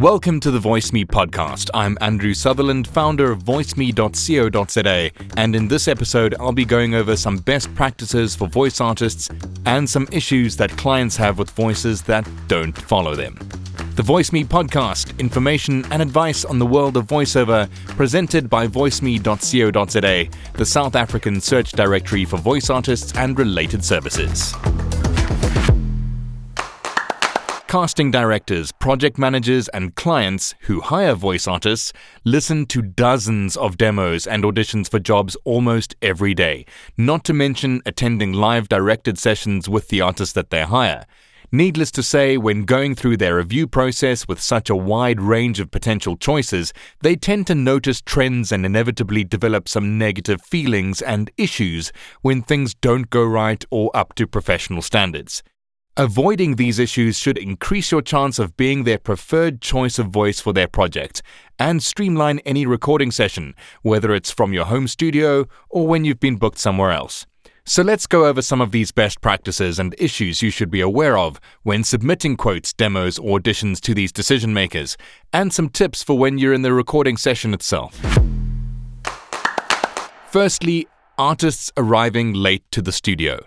Welcome to the VoiceMe podcast. I'm Andrew Sutherland, founder of voiceme.co.za, and in this episode, I'll be going over some best practices for voice artists and some issues that clients have with voices that don't follow them. The VoiceMe podcast, information and advice on the world of voiceover, presented by voiceme.co.za, the South African search directory for voice artists and related services. Casting directors, project managers, and clients who hire voice artists listen to dozens of demos and auditions for jobs almost every day, not to mention attending live directed sessions with the artists that they hire. Needless to say, when going through their review process with such a wide range of potential choices, they tend to notice trends and inevitably develop some negative feelings and issues when things don't go right or up to professional standards. Avoiding these issues should increase your chance of being their preferred choice of voice for their project and streamline any recording session, whether it's from your home studio or when you've been booked somewhere else. So let's go over some of these best practices and issues you should be aware of when submitting quotes, demos, or auditions to these decision makers, and some tips for when you're in the recording session itself. Firstly, artists arriving late to the studio.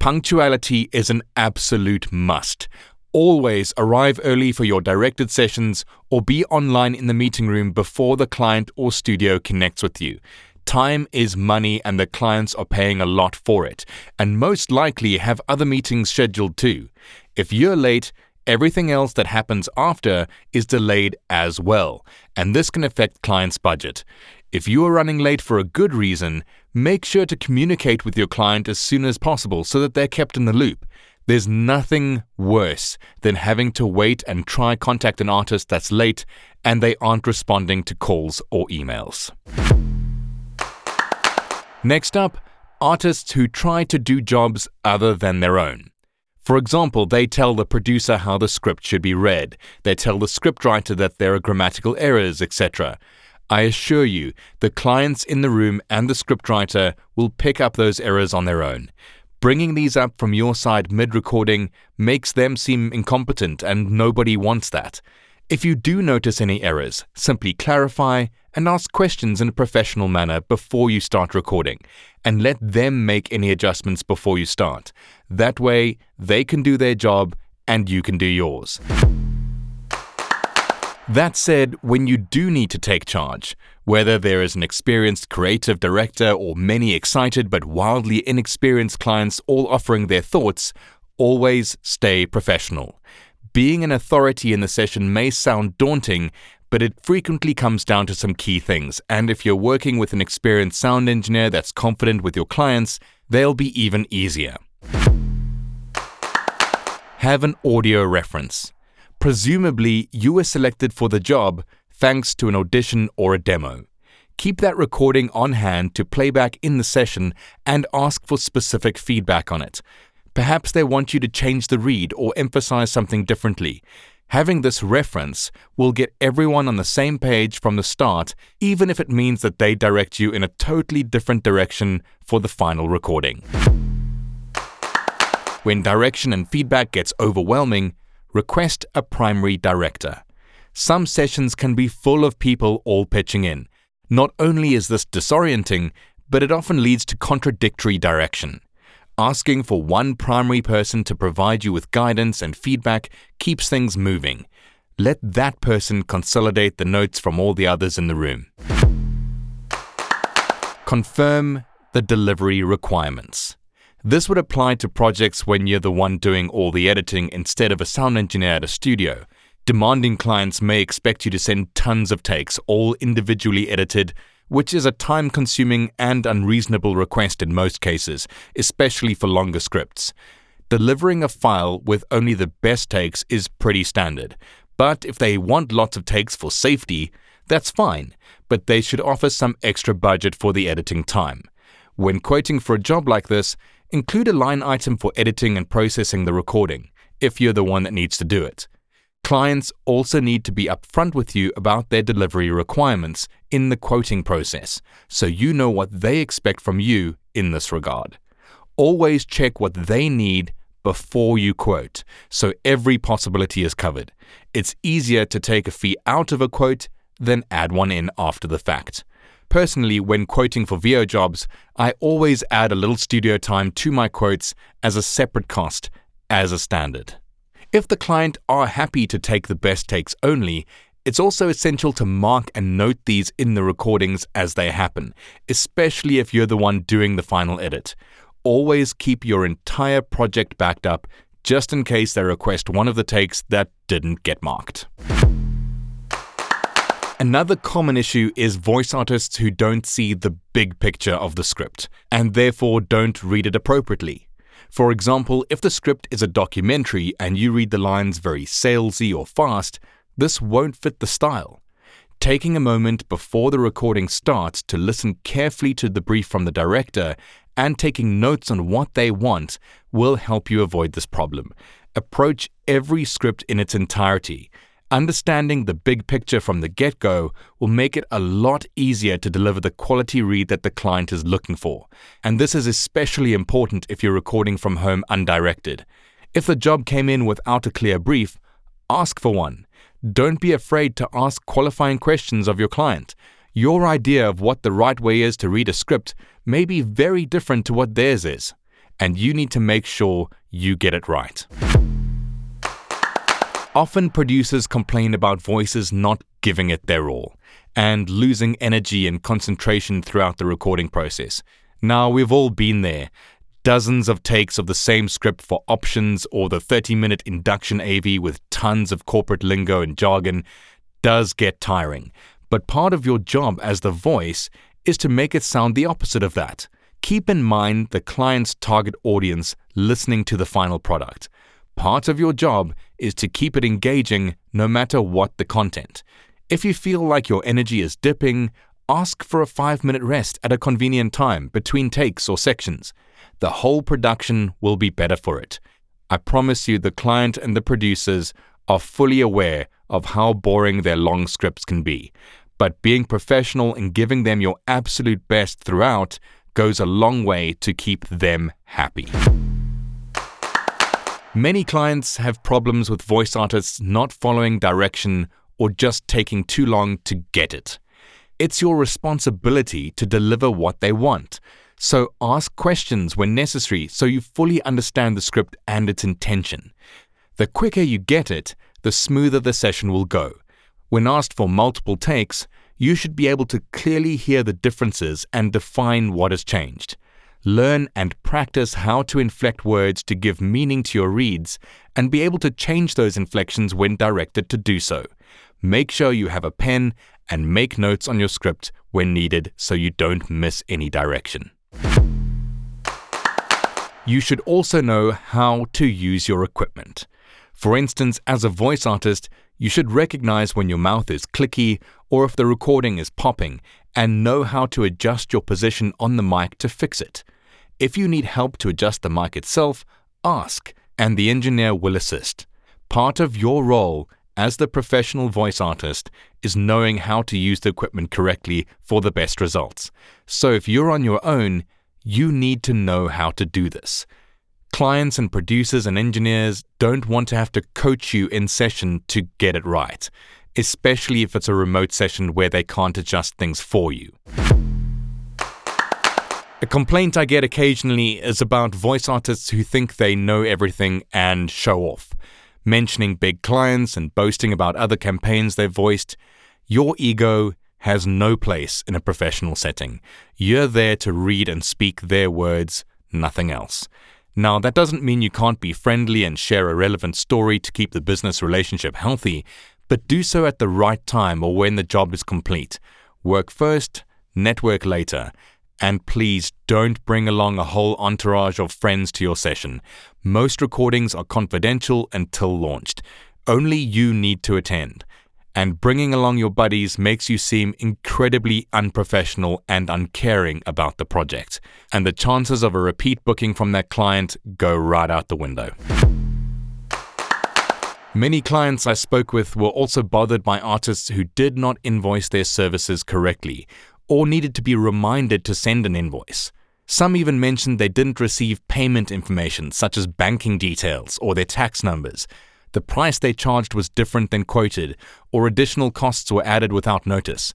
Punctuality is an absolute must. Always arrive early for your directed sessions or be online in the meeting room before the client or studio connects with you. Time is money and the clients are paying a lot for it, and most likely have other meetings scheduled too. If you're late, everything else that happens after is delayed as well, and this can affect clients' budget. If you are running late for a good reason, make sure to communicate with your client as soon as possible so that they're kept in the loop. There's nothing worse than having to wait and try contact an artist that's late and they aren't responding to calls or emails. Next up, artists who try to do jobs other than their own. For example, they tell the producer how the script should be read, they tell the scriptwriter that there are grammatical errors, etc. I assure you, the clients in the room and the scriptwriter will pick up those errors on their own. Bringing these up from your side mid recording makes them seem incompetent, and nobody wants that. If you do notice any errors, simply clarify and ask questions in a professional manner before you start recording, and let them make any adjustments before you start. That way, they can do their job and you can do yours. That said, when you do need to take charge, whether there is an experienced creative director or many excited but wildly inexperienced clients all offering their thoughts, always stay professional. Being an authority in the session may sound daunting, but it frequently comes down to some key things. And if you're working with an experienced sound engineer that's confident with your clients, they'll be even easier. Have an audio reference. Presumably, you were selected for the job thanks to an audition or a demo. Keep that recording on hand to play back in the session and ask for specific feedback on it. Perhaps they want you to change the read or emphasize something differently. Having this reference will get everyone on the same page from the start, even if it means that they direct you in a totally different direction for the final recording. When direction and feedback gets overwhelming, request a primary director. Some sessions can be full of people all pitching in. Not only is this disorienting, but it often leads to contradictory direction. Asking for one primary person to provide you with guidance and feedback keeps things moving. Let that person consolidate the notes from all the others in the room. Confirm the delivery requirements. This would apply to projects when you're the one doing all the editing instead of a sound engineer at a studio. Demanding clients may expect you to send tons of takes, all individually edited, which is a time consuming and unreasonable request in most cases, especially for longer scripts. Delivering a file with only the best takes is pretty standard, but if they want lots of takes for safety, that's fine, but they should offer some extra budget for the editing time. When quoting for a job like this, Include a line item for editing and processing the recording, if you're the one that needs to do it. Clients also need to be upfront with you about their delivery requirements in the quoting process, so you know what they expect from you in this regard. Always check what they need before you quote, so every possibility is covered. It's easier to take a fee out of a quote than add one in after the fact. Personally, when quoting for VO jobs, I always add a little studio time to my quotes as a separate cost, as a standard. If the client are happy to take the best takes only, it's also essential to mark and note these in the recordings as they happen, especially if you're the one doing the final edit. Always keep your entire project backed up just in case they request one of the takes that didn't get marked. Another common issue is voice artists who don't see the big picture of the script and therefore don't read it appropriately. For example, if the script is a documentary and you read the lines very salesy or fast, this won't fit the style. Taking a moment before the recording starts to listen carefully to the brief from the director and taking notes on what they want will help you avoid this problem. Approach every script in its entirety Understanding the big picture from the get go will make it a lot easier to deliver the quality read that the client is looking for. And this is especially important if you're recording from home undirected. If the job came in without a clear brief, ask for one. Don't be afraid to ask qualifying questions of your client. Your idea of what the right way is to read a script may be very different to what theirs is, and you need to make sure you get it right. Often producers complain about voices not giving it their all and losing energy and concentration throughout the recording process. Now, we've all been there. Dozens of takes of the same script for options or the 30 minute induction AV with tons of corporate lingo and jargon does get tiring. But part of your job as the voice is to make it sound the opposite of that. Keep in mind the client's target audience listening to the final product. Part of your job is to keep it engaging no matter what the content. If you feel like your energy is dipping, ask for a five minute rest at a convenient time between takes or sections. The whole production will be better for it. I promise you, the client and the producers are fully aware of how boring their long scripts can be. But being professional and giving them your absolute best throughout goes a long way to keep them happy. Many clients have problems with voice artists not following direction or just taking too long to get it. It's your responsibility to deliver what they want. So ask questions when necessary so you fully understand the script and its intention. The quicker you get it, the smoother the session will go. When asked for multiple takes, you should be able to clearly hear the differences and define what has changed. Learn and practice how to inflect words to give meaning to your reads and be able to change those inflections when directed to do so. Make sure you have a pen and make notes on your script when needed so you don't miss any direction. You should also know how to use your equipment. For instance, as a voice artist, you should recognize when your mouth is clicky or if the recording is popping and know how to adjust your position on the mic to fix it. If you need help to adjust the mic itself, ask, and the engineer will assist. Part of your role as the professional voice artist is knowing how to use the equipment correctly for the best results. So if you're on your own, you need to know how to do this. Clients and producers and engineers don't want to have to coach you in session to get it right especially if it's a remote session where they can't adjust things for you. A complaint I get occasionally is about voice artists who think they know everything and show off, mentioning big clients and boasting about other campaigns they've voiced. Your ego has no place in a professional setting. You're there to read and speak their words, nothing else. Now, that doesn't mean you can't be friendly and share a relevant story to keep the business relationship healthy, but do so at the right time or when the job is complete. Work first, network later. And please don't bring along a whole entourage of friends to your session. Most recordings are confidential until launched. Only you need to attend. And bringing along your buddies makes you seem incredibly unprofessional and uncaring about the project. And the chances of a repeat booking from that client go right out the window. Many clients I spoke with were also bothered by artists who did not invoice their services correctly or needed to be reminded to send an invoice. Some even mentioned they didn't receive payment information, such as banking details or their tax numbers. The price they charged was different than quoted, or additional costs were added without notice.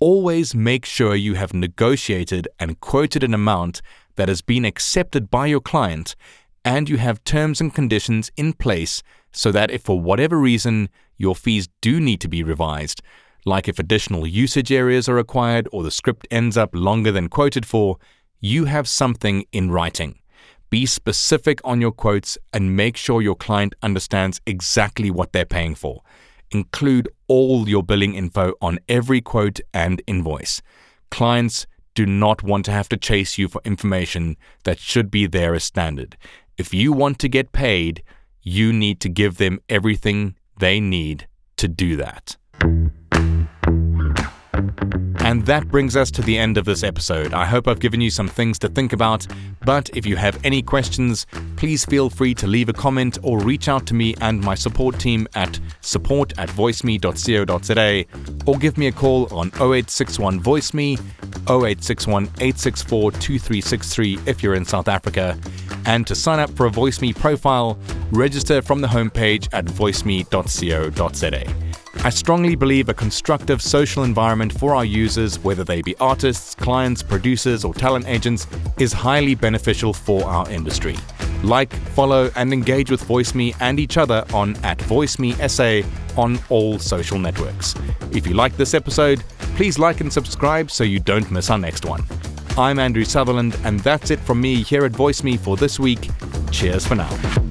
Always make sure you have negotiated and quoted an amount that has been accepted by your client and you have terms and conditions in place so that if for whatever reason your fees do need to be revised, like if additional usage areas are required or the script ends up longer than quoted for, you have something in writing. Be specific on your quotes and make sure your client understands exactly what they're paying for. Include all your billing info on every quote and invoice. Clients do not want to have to chase you for information that should be there as standard. If you want to get paid, you need to give them everything they need to do that. And that brings us to the end of this episode. I hope I've given you some things to think about. But if you have any questions, please feel free to leave a comment or reach out to me and my support team at support at voiceme.co.za or give me a call on 0861 VoiceMe, 0861 864 2363 if you're in South Africa. And to sign up for a VoiceMe profile, register from the homepage at voiceme.co.za. I strongly believe a constructive social environment for our users, whether they be artists, clients, producers, or talent agents, is highly beneficial for our industry. Like, follow, and engage with VoiceMe and each other on at VoiceMeSA on all social networks. If you like this episode, please like and subscribe so you don't miss our next one. I'm Andrew Sutherland, and that's it from me here at VoiceMe for this week. Cheers for now.